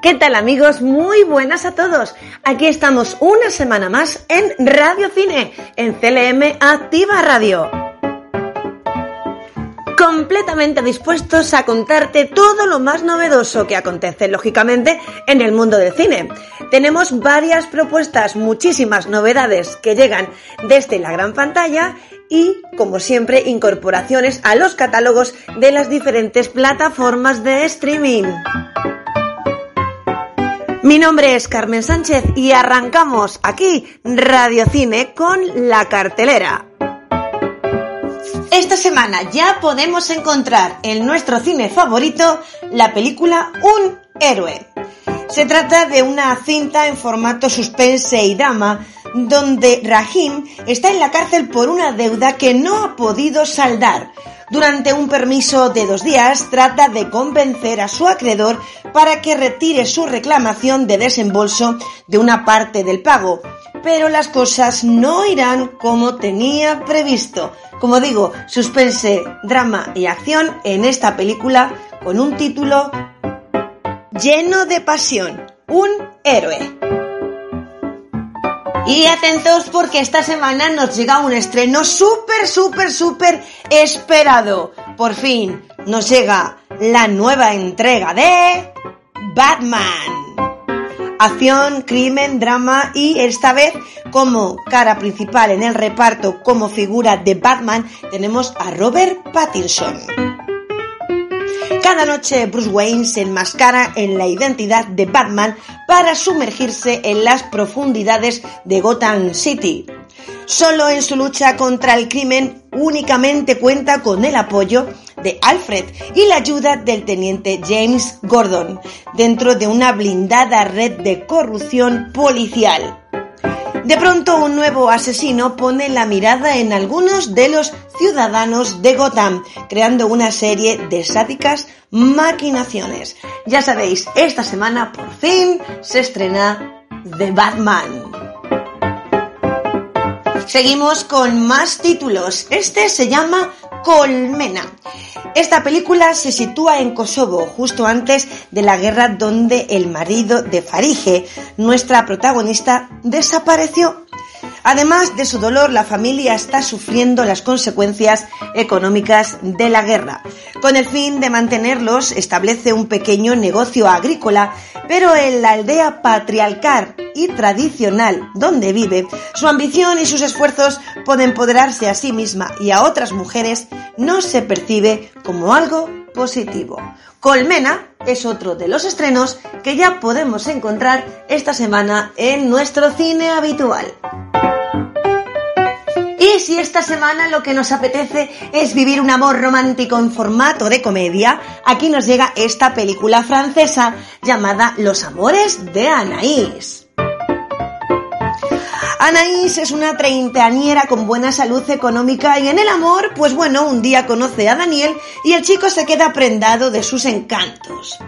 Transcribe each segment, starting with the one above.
¿Qué tal amigos? Muy buenas a todos. Aquí estamos una semana más en Radio Cine, en CLM Activa Radio. Completamente dispuestos a contarte todo lo más novedoso que acontece, lógicamente, en el mundo del cine. Tenemos varias propuestas, muchísimas novedades que llegan desde la gran pantalla y, como siempre, incorporaciones a los catálogos de las diferentes plataformas de streaming. Mi nombre es Carmen Sánchez y arrancamos aquí Radio Cine con la cartelera. Esta semana ya podemos encontrar en nuestro cine favorito la película Un héroe. Se trata de una cinta en formato suspense y drama donde Rahim está en la cárcel por una deuda que no ha podido saldar. Durante un permiso de dos días trata de convencer a su acreedor para que retire su reclamación de desembolso de una parte del pago. Pero las cosas no irán como tenía previsto. Como digo, suspense, drama y acción en esta película con un título lleno de pasión. Un héroe. Y atentos porque esta semana nos llega un estreno súper, súper, súper esperado. Por fin nos llega la nueva entrega de Batman. Acción, crimen, drama y esta vez como cara principal en el reparto como figura de Batman tenemos a Robert Pattinson. Cada noche Bruce Wayne se enmascara en la identidad de Batman para sumergirse en las profundidades de Gotham City. Solo en su lucha contra el crimen únicamente cuenta con el apoyo de Alfred y la ayuda del teniente James Gordon dentro de una blindada red de corrupción policial. De pronto un nuevo asesino pone la mirada en algunos de los ciudadanos de Gotham, creando una serie de sádicas maquinaciones. Ya sabéis, esta semana por fin se estrena The Batman. Seguimos con más títulos. Este se llama Colmena. Esta película se sitúa en Kosovo, justo antes de la guerra donde el marido de Farige, nuestra protagonista, desapareció. Además de su dolor, la familia está sufriendo las consecuencias económicas de la guerra. Con el fin de mantenerlos, establece un pequeño negocio agrícola, pero en la aldea patriarcal y tradicional donde vive, su ambición y sus esfuerzos por empoderarse a sí misma y a otras mujeres no se percibe como algo positivo. Colmena es otro de los estrenos que ya podemos encontrar esta semana en nuestro cine habitual. Y si esta semana lo que nos apetece es vivir un amor romántico en formato de comedia, aquí nos llega esta película francesa llamada Los Amores de Anaïs. Anaís es una treintañera con buena salud económica y en el amor, pues bueno, un día conoce a Daniel y el chico se queda prendado de sus encantos.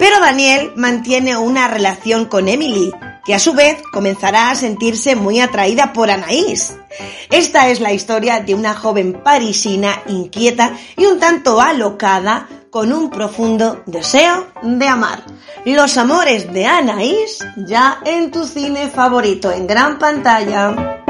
Pero Daniel mantiene una relación con Emily, que a su vez comenzará a sentirse muy atraída por Anaís. Esta es la historia de una joven parisina inquieta y un tanto alocada con un profundo deseo de amar. Los amores de Anaís ya en tu cine favorito en gran pantalla.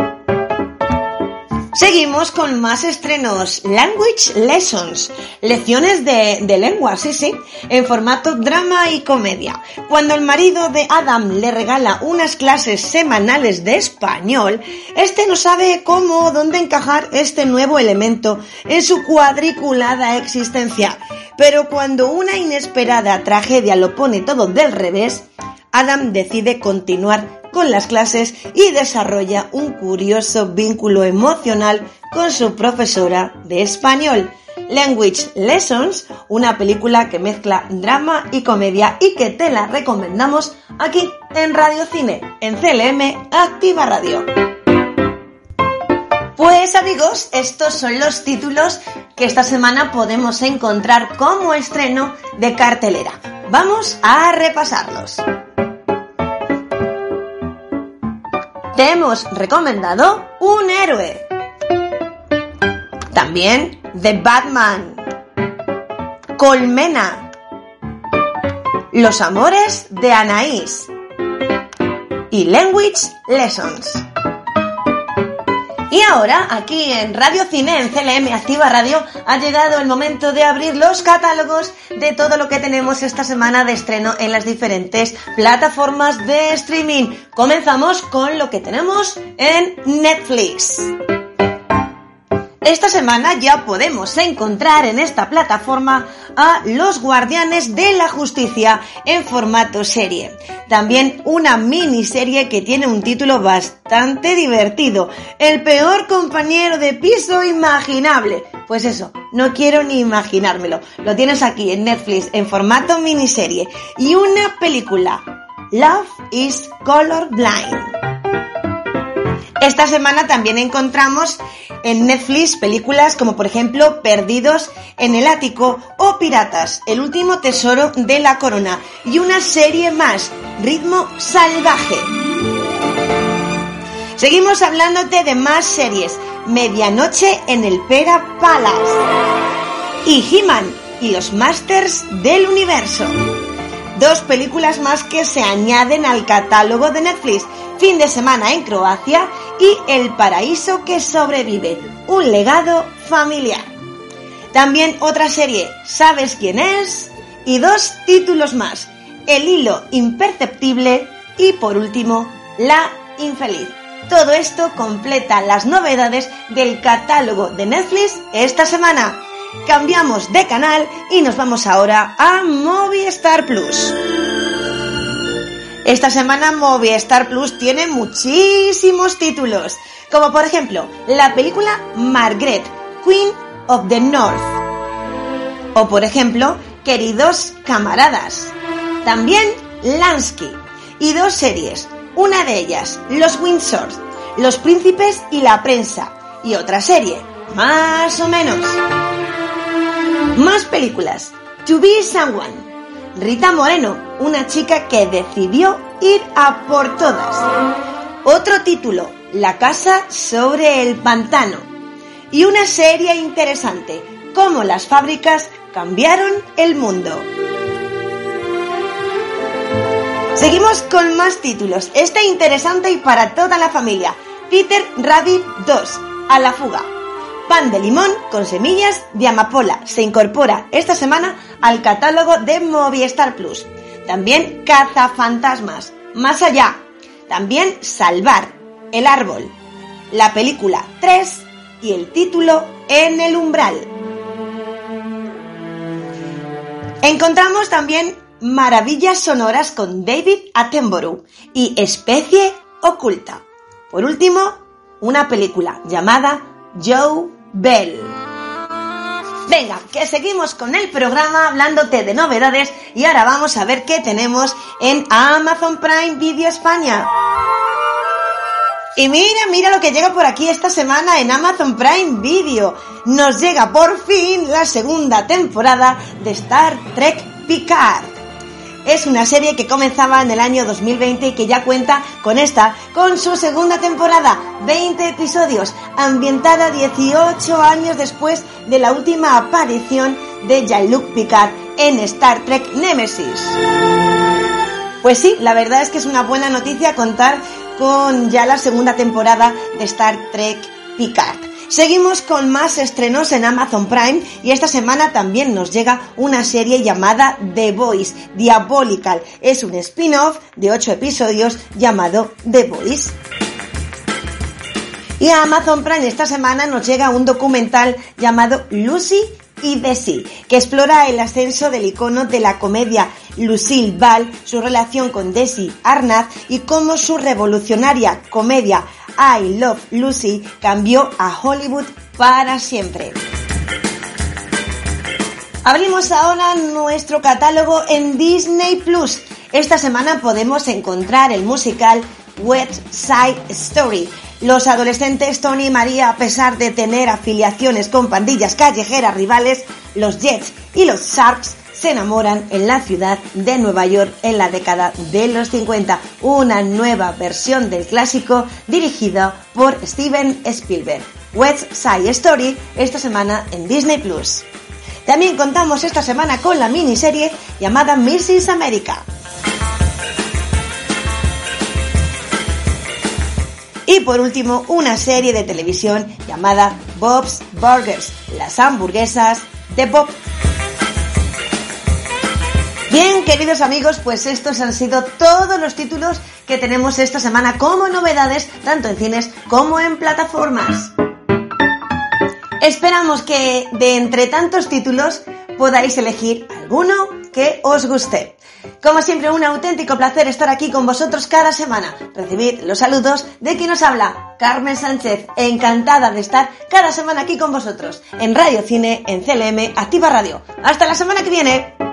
Seguimos con más estrenos. Language Lessons. Lecciones de, de, lengua, sí, sí. En formato drama y comedia. Cuando el marido de Adam le regala unas clases semanales de español, este no sabe cómo o dónde encajar este nuevo elemento en su cuadriculada existencia. Pero cuando una inesperada tragedia lo pone todo del revés, Adam decide continuar con las clases y desarrolla un curioso vínculo emocional con su profesora de español. Language Lessons, una película que mezcla drama y comedia y que te la recomendamos aquí en Radio Cine, en CLM Activa Radio. Pues amigos, estos son los títulos que esta semana podemos encontrar como estreno de cartelera. Vamos a repasarlos. Te hemos recomendado Un héroe. También The Batman. Colmena. Los amores de Anaís y Language Lessons. Y ahora, aquí en Radio Cine, en CLM Activa Radio, ha llegado el momento de abrir los catálogos de todo lo que tenemos esta semana de estreno en las diferentes plataformas de streaming. Comenzamos con lo que tenemos en Netflix. Esta semana ya podemos encontrar en esta plataforma a Los Guardianes de la Justicia en formato serie. También una miniserie que tiene un título bastante divertido, El peor compañero de piso imaginable. Pues eso, no quiero ni imaginármelo. Lo tienes aquí en Netflix en formato miniserie. Y una película, Love is Colorblind. Esta semana también encontramos en Netflix películas como por ejemplo Perdidos en el Ático o Piratas, el último tesoro de la corona y una serie más, Ritmo Salvaje. Seguimos hablándote de más series, Medianoche en el Pera Palace y He-Man y los Masters del Universo. Dos películas más que se añaden al catálogo de Netflix fin de semana en Croacia y El paraíso que sobrevive, un legado familiar. También otra serie, ¿Sabes quién es? Y dos títulos más, El hilo imperceptible y por último, La infeliz. Todo esto completa las novedades del catálogo de Netflix esta semana. Cambiamos de canal y nos vamos ahora a Movistar Plus. Esta semana Movistar Plus tiene muchísimos títulos, como por ejemplo la película Margaret, Queen of the North. O por ejemplo, Queridos camaradas. También Lansky. Y dos series, una de ellas, Los Windsor, Los Príncipes y la Prensa. Y otra serie, más o menos. Más películas, To Be Someone. Rita Moreno, una chica que decidió ir a por todas. Otro título, La casa sobre el pantano. Y una serie interesante, cómo las fábricas cambiaron el mundo. Seguimos con más títulos. Este interesante y para toda la familia. Peter Rabbit 2, a la fuga. Pan de limón con semillas de amapola se incorpora esta semana al catálogo de Movistar Plus. También Cazafantasmas, Más allá. También Salvar, El árbol. La película 3 y el título En el umbral. Encontramos también Maravillas sonoras con David Attenborough y Especie oculta. Por último, una película llamada Joe Bell. Venga, que seguimos con el programa hablándote de novedades y ahora vamos a ver qué tenemos en Amazon Prime Video España. Y mira, mira lo que llega por aquí esta semana en Amazon Prime Video. Nos llega por fin la segunda temporada de Star Trek Picard. Es una serie que comenzaba en el año 2020 y que ya cuenta con esta, con su segunda temporada, 20 episodios, ambientada 18 años después de la última aparición de Jean-Luc Picard en Star Trek Nemesis. Pues sí, la verdad es que es una buena noticia contar con ya la segunda temporada de Star Trek Picard. Seguimos con más estrenos en Amazon Prime y esta semana también nos llega una serie llamada The Voice, Diabolical. Es un spin-off de 8 episodios llamado The Voice. Y a Amazon Prime esta semana nos llega un documental llamado Lucy y Desi, que explora el ascenso del icono de la comedia Lucille Ball, su relación con Desi Arnaz y cómo su revolucionaria comedia I Love Lucy cambió a Hollywood para siempre. Abrimos ahora nuestro catálogo en Disney Plus. Esta semana podemos encontrar el musical West Side Story. Los adolescentes Tony y María, a pesar de tener afiliaciones con pandillas callejeras rivales, los Jets y los Sharks se enamoran en la ciudad de Nueva York en la década de los 50. Una nueva versión del clásico dirigida por Steven Spielberg. West Side Story esta semana en Disney Plus. También contamos esta semana con la miniserie llamada Mrs. America. Y por último, una serie de televisión llamada Bob's Burgers, las hamburguesas de Bob. Bien, queridos amigos, pues estos han sido todos los títulos que tenemos esta semana como novedades, tanto en cines como en plataformas. Esperamos que de entre tantos títulos podáis elegir alguno que os guste. Como siempre, un auténtico placer estar aquí con vosotros cada semana. Recibid los saludos de quien os habla, Carmen Sánchez. Encantada de estar cada semana aquí con vosotros, en Radio Cine, en CLM, Activa Radio. Hasta la semana que viene.